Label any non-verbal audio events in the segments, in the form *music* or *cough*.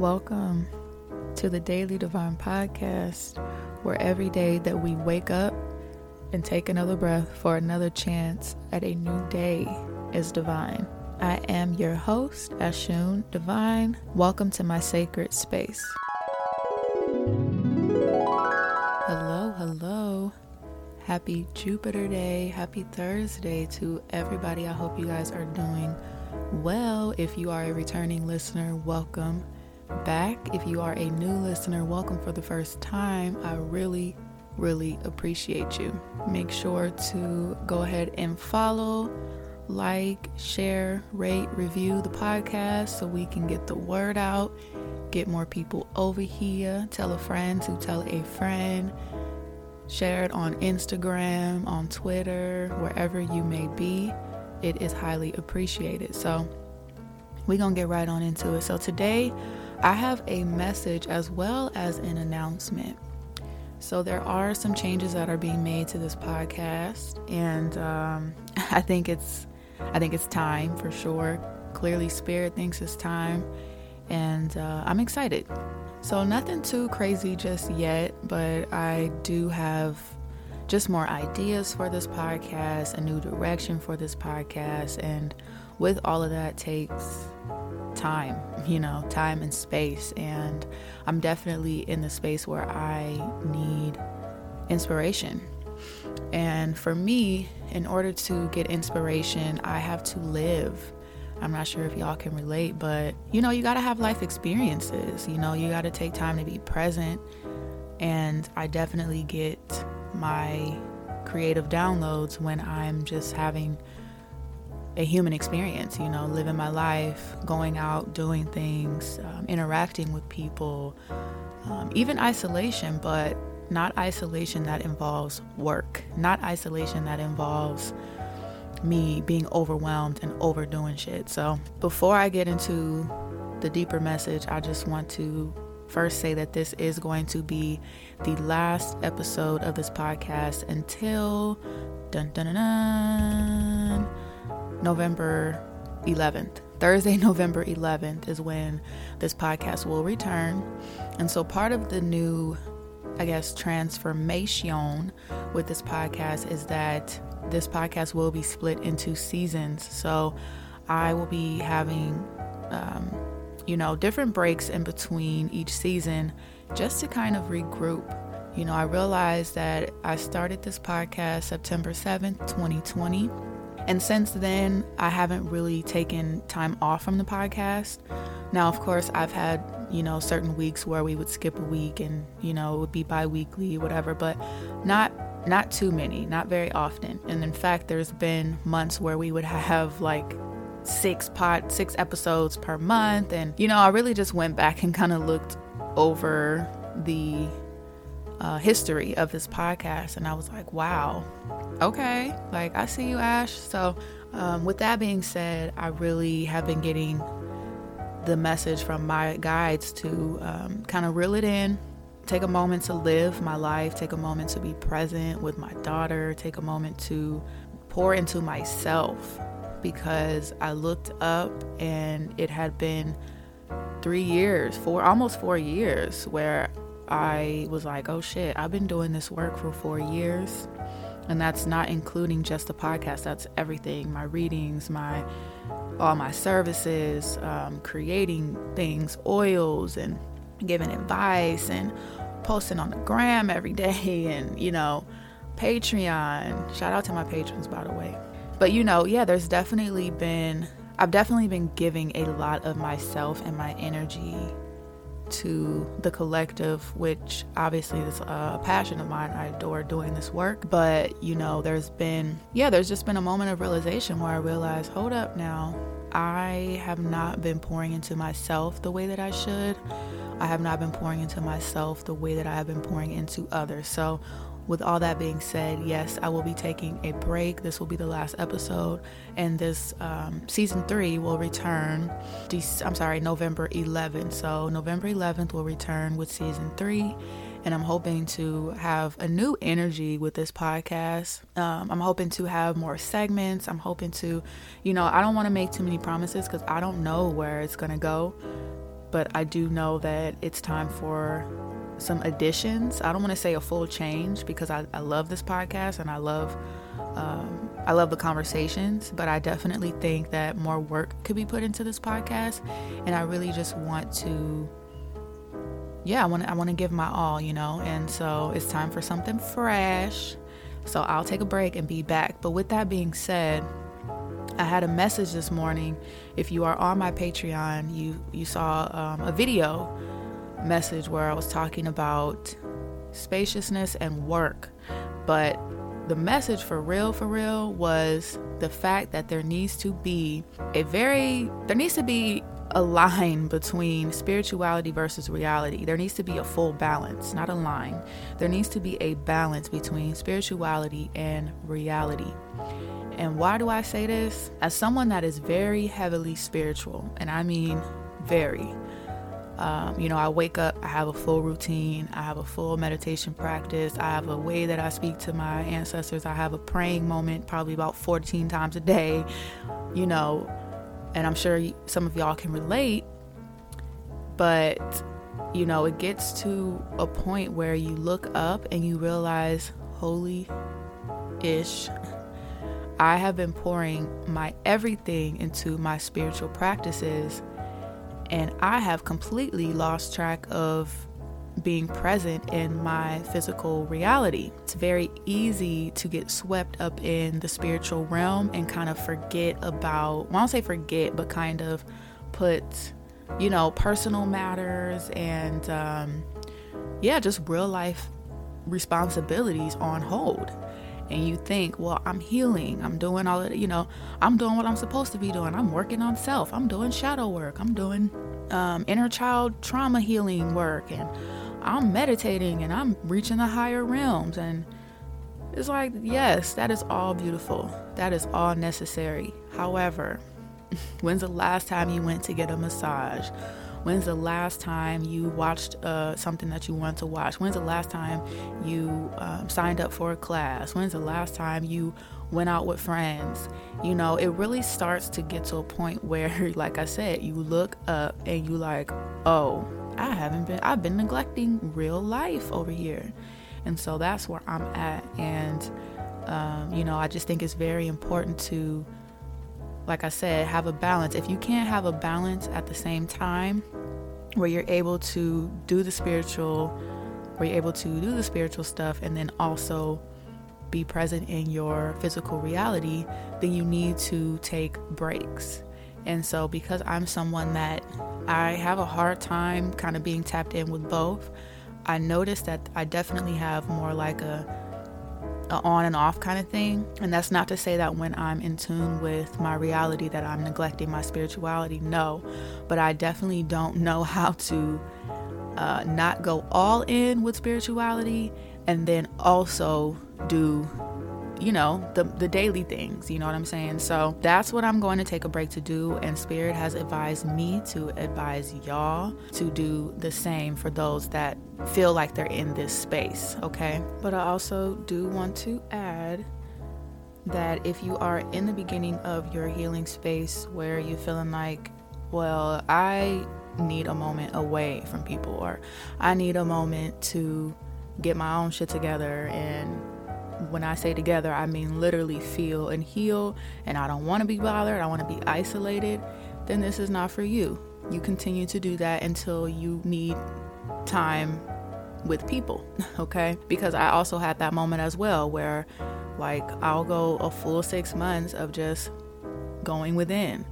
Welcome to the Daily Divine Podcast, where every day that we wake up and take another breath for another chance at a new day is divine. I am your host, Ashun Divine. Welcome to my sacred space. Hello, hello. Happy Jupiter Day. Happy Thursday to everybody. I hope you guys are doing well. If you are a returning listener, welcome back. If you are a new listener, welcome for the first time. I really, really appreciate you. Make sure to go ahead and follow, like, share, rate, review the podcast so we can get the word out, get more people over here. Tell a friend to tell a friend Share it on Instagram, on Twitter, wherever you may be. It is highly appreciated. So, we're to get right on into it. So, today I have a message as well as an announcement. So, there are some changes that are being made to this podcast, and um, *laughs* I think it's I think it's time for sure. Clearly, Spirit thinks it's time, and uh, I'm excited. So, nothing too crazy just yet, but I do have just more ideas for this podcast, a new direction for this podcast. And with all of that takes time, you know, time and space. And I'm definitely in the space where I need inspiration. And for me, in order to get inspiration, I have to live. I'm not sure if y'all can relate, but you know, you got to have life experiences. You know, you got to take time to be present. And I definitely get my creative downloads when I'm just having a human experience, you know, living my life, going out, doing things, um, interacting with people, um, even isolation, but not isolation that involves work, not isolation that involves me being overwhelmed and overdoing shit. So, before I get into the deeper message, I just want to first say that this is going to be the last episode of this podcast until dun, dun, dun, dun, November 11th. Thursday, *laughs* November 11th is when this podcast will return. And so, part of the new, I guess, transformation with this podcast is that this podcast will be split into seasons. So I will be having, um, you know, different breaks in between each season just to kind of regroup. You know, I realized that I started this podcast September 7th, 2020. And since then, I haven't really taken time off from the podcast. Now, of course, I've had, you know, certain weeks where we would skip a week and, you know, it would be bi weekly, whatever, but not not too many, not very often. And in fact, there's been months where we would have like six pot six episodes per month and you know, I really just went back and kind of looked over the uh, history of this podcast and I was like, wow, okay, like I see you, Ash. So, um, with that being said, I really have been getting the message from my guides to um, kind of reel it in, take a moment to live my life, take a moment to be present with my daughter, take a moment to pour into myself because I looked up and it had been three years, four, almost four years, where I was like, oh shit, I've been doing this work for four years. And that's not including just the podcast, that's everything my readings, my all my services, um, creating things, oils, and giving advice, and posting on the gram every *laughs* day and, you know, Patreon. Shout out to my patrons, by the way. But, you know, yeah, there's definitely been, I've definitely been giving a lot of myself and my energy to the collective, which obviously is a passion of mine. I adore doing this work. But, you know, there's been, yeah, there's just been a moment of realization where I realized, hold up now, I have not been pouring into myself the way that I should. I have not been pouring into myself the way that I have been pouring into others. So, with all that being said, yes, I will be taking a break. This will be the last episode, and this um, season three will return. I'm sorry, November 11th. So November 11th will return with season three, and I'm hoping to have a new energy with this podcast. Um, I'm hoping to have more segments. I'm hoping to, you know, I don't want to make too many promises because I don't know where it's gonna go but I do know that it's time for some additions. I don't want to say a full change because I, I love this podcast and I love um, I love the conversations, but I definitely think that more work could be put into this podcast, and I really just want to yeah, I want I want to give my all, you know. And so it's time for something fresh. So I'll take a break and be back. But with that being said, I had a message this morning. If you are on my Patreon, you you saw um, a video message where I was talking about spaciousness and work. But the message for real, for real, was the fact that there needs to be a very there needs to be a line between spirituality versus reality. There needs to be a full balance, not a line. There needs to be a balance between spirituality and reality. And why do I say this? As someone that is very heavily spiritual, and I mean very, um, you know, I wake up, I have a full routine, I have a full meditation practice, I have a way that I speak to my ancestors, I have a praying moment probably about 14 times a day, you know, and I'm sure some of y'all can relate, but you know, it gets to a point where you look up and you realize, holy ish, I have been pouring my everything into my spiritual practices, and I have completely lost track of being present in my physical reality. It's very easy to get swept up in the spiritual realm and kind of forget about, well, I don't say forget, but kind of put, you know, personal matters and, um, yeah, just real life responsibilities on hold. And you think, well, I'm healing. I'm doing all of it. You know, I'm doing what I'm supposed to be doing. I'm working on self. I'm doing shadow work. I'm doing um, inner child trauma healing work. And I'm meditating and I'm reaching the higher realms. And it's like, yes, that is all beautiful. That is all necessary. However, *laughs* when's the last time you went to get a massage? When's the last time you watched uh, something that you want to watch? When's the last time you um, signed up for a class? When's the last time you went out with friends? You know, it really starts to get to a point *laughs* where, like I said, you look up and you like, oh, I haven't been, I've been neglecting real life over here. And so that's where I'm at. And, um, you know, I just think it's very important to, like I said, have a balance. If you can't have a balance at the same time where you're able to do the spiritual, where you're able to do the spiritual stuff and then also be present in your physical reality, then you need to take breaks. And so, because I'm someone that I have a hard time kind of being tapped in with both, I noticed that I definitely have more like a, a on and off kind of thing. And that's not to say that when I'm in tune with my reality that I'm neglecting my spirituality. No, but I definitely don't know how to uh, not go all in with spirituality and then also do you know, the, the daily things, you know what I'm saying? So that's what I'm going to take a break to do. And Spirit has advised me to advise y'all to do the same for those that feel like they're in this space, okay? But I also do want to add that if you are in the beginning of your healing space where you're feeling like, well, I need a moment away from people, or I need a moment to get my own shit together and when I say together, I mean literally feel and heal, and I don't want to be bothered, I want to be isolated, then this is not for you. You continue to do that until you need time with people, *laughs* okay? Because I also had that moment as well where, like, I'll go a full six months of just going within,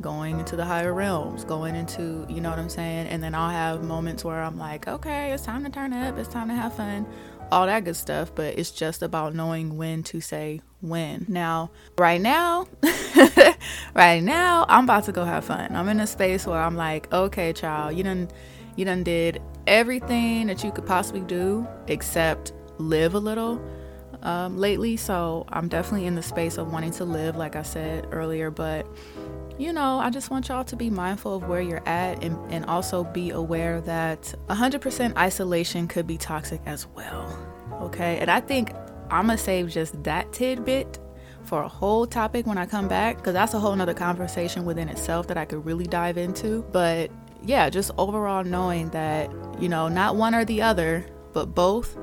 going into the higher realms, going into, you know what I'm saying? And then I'll have moments where I'm like, okay, it's time to turn up, it's time to have fun all that good stuff, but it's just about knowing when to say when. Now, right now, *laughs* right now, I'm about to go have fun. I'm in a space where I'm like, okay, child, you done you done did everything that you could possibly do except live a little um, lately. So I'm definitely in the space of wanting to live, like I said earlier, but you know, I just want y'all to be mindful of where you're at and, and also be aware that 100% isolation could be toxic as well. Okay. And I think I'm going to save just that tidbit for a whole topic when I come back because that's a whole nother conversation within itself that I could really dive into. But yeah, just overall knowing that, you know, not one or the other, but both.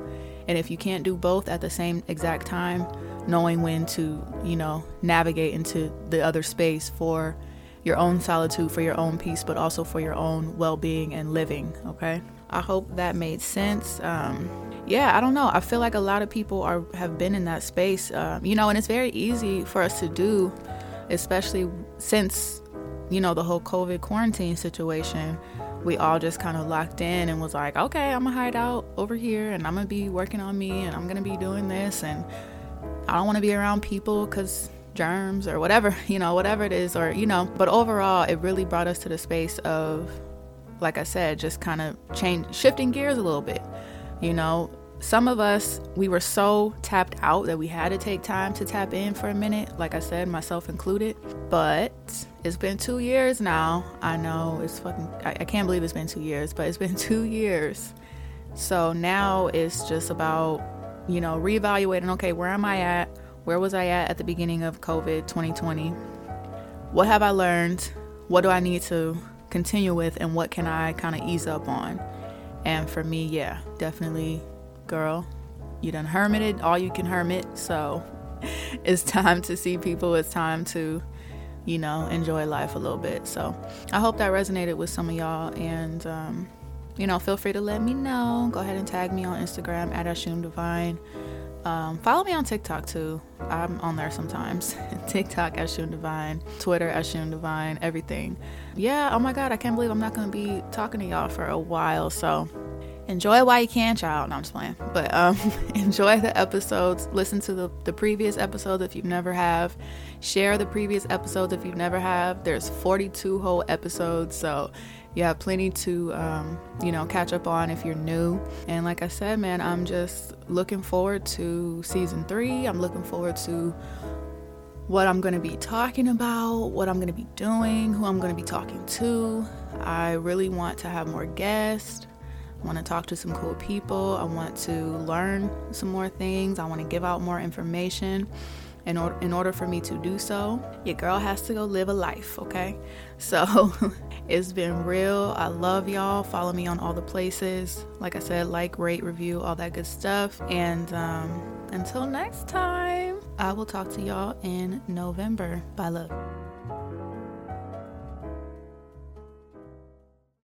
And if you can't do both at the same exact time, knowing when to, you know, navigate into the other space for your own solitude, for your own peace, but also for your own well being and living, okay? I hope that made sense. Um, yeah, I don't know. I feel like a lot of people are have been in that space, um, you know, and it's very easy for us to do, especially since you know the whole COVID quarantine situation. We all just kind of locked in and was like, okay, I'm gonna hide out over here, and I'm gonna be working on me, and I'm gonna be doing this, and I don't want to be around people because germs or whatever, *laughs* you know, whatever it is, or you know. But overall, it really brought us to the space of, like I said, just kind of change, shifting gears a little bit, you know some of us, we were so tapped out that we had to take time to tap in for a minute, like I said, myself included. But it's been two years now. I know it's fucking, I, I can't believe it's been two years, but it's been *laughs* two years. So now it's just about, you know, reevaluating okay, where am I at? Where was I at at the beginning of COVID 2020? What have I learned? What do I need to continue with? And what can I kind of ease up on? And for me, yeah, definitely girl, you done hermited all you can hermit. So *laughs* it's time to see people. It's time to, you know, enjoy life a little bit. So I hope that resonated with some of y'all. And, um, you know, feel free to let me know. Go ahead and tag me on Instagram at Ashum Divine. Um, follow me on TikTok too. I'm on there sometimes. *laughs* TikTok Ashum Divine, Twitter Ashum Divine, everything. Yeah, oh my God, I can't believe I'm not going to be talking to y'all for a while. So enjoy while you can, child. No, I'm just playing. But um, *laughs* enjoy the episodes. Listen to the, the previous episodes if you never have. Share the previous episodes if you never have. There's 42 whole episodes, so you have plenty to, um, you know, catch up on if you're new. And like I said, man, I'm just looking forward to season three. I'm looking forward to what I'm going to be talking about, what I'm going to be doing, who I'm going to be talking to. I really want to have more guests. I want to talk to some cool people. I want to learn some more things. I want to give out more information. In order, in order for me to do so, your girl has to go live a life, okay? *laughs* So *laughs* it's been real. I love y'all. Follow me on all the places. Like I said, like, rate, review, all that good stuff. And um, until next time, I will talk to y'all in November. Bye, love.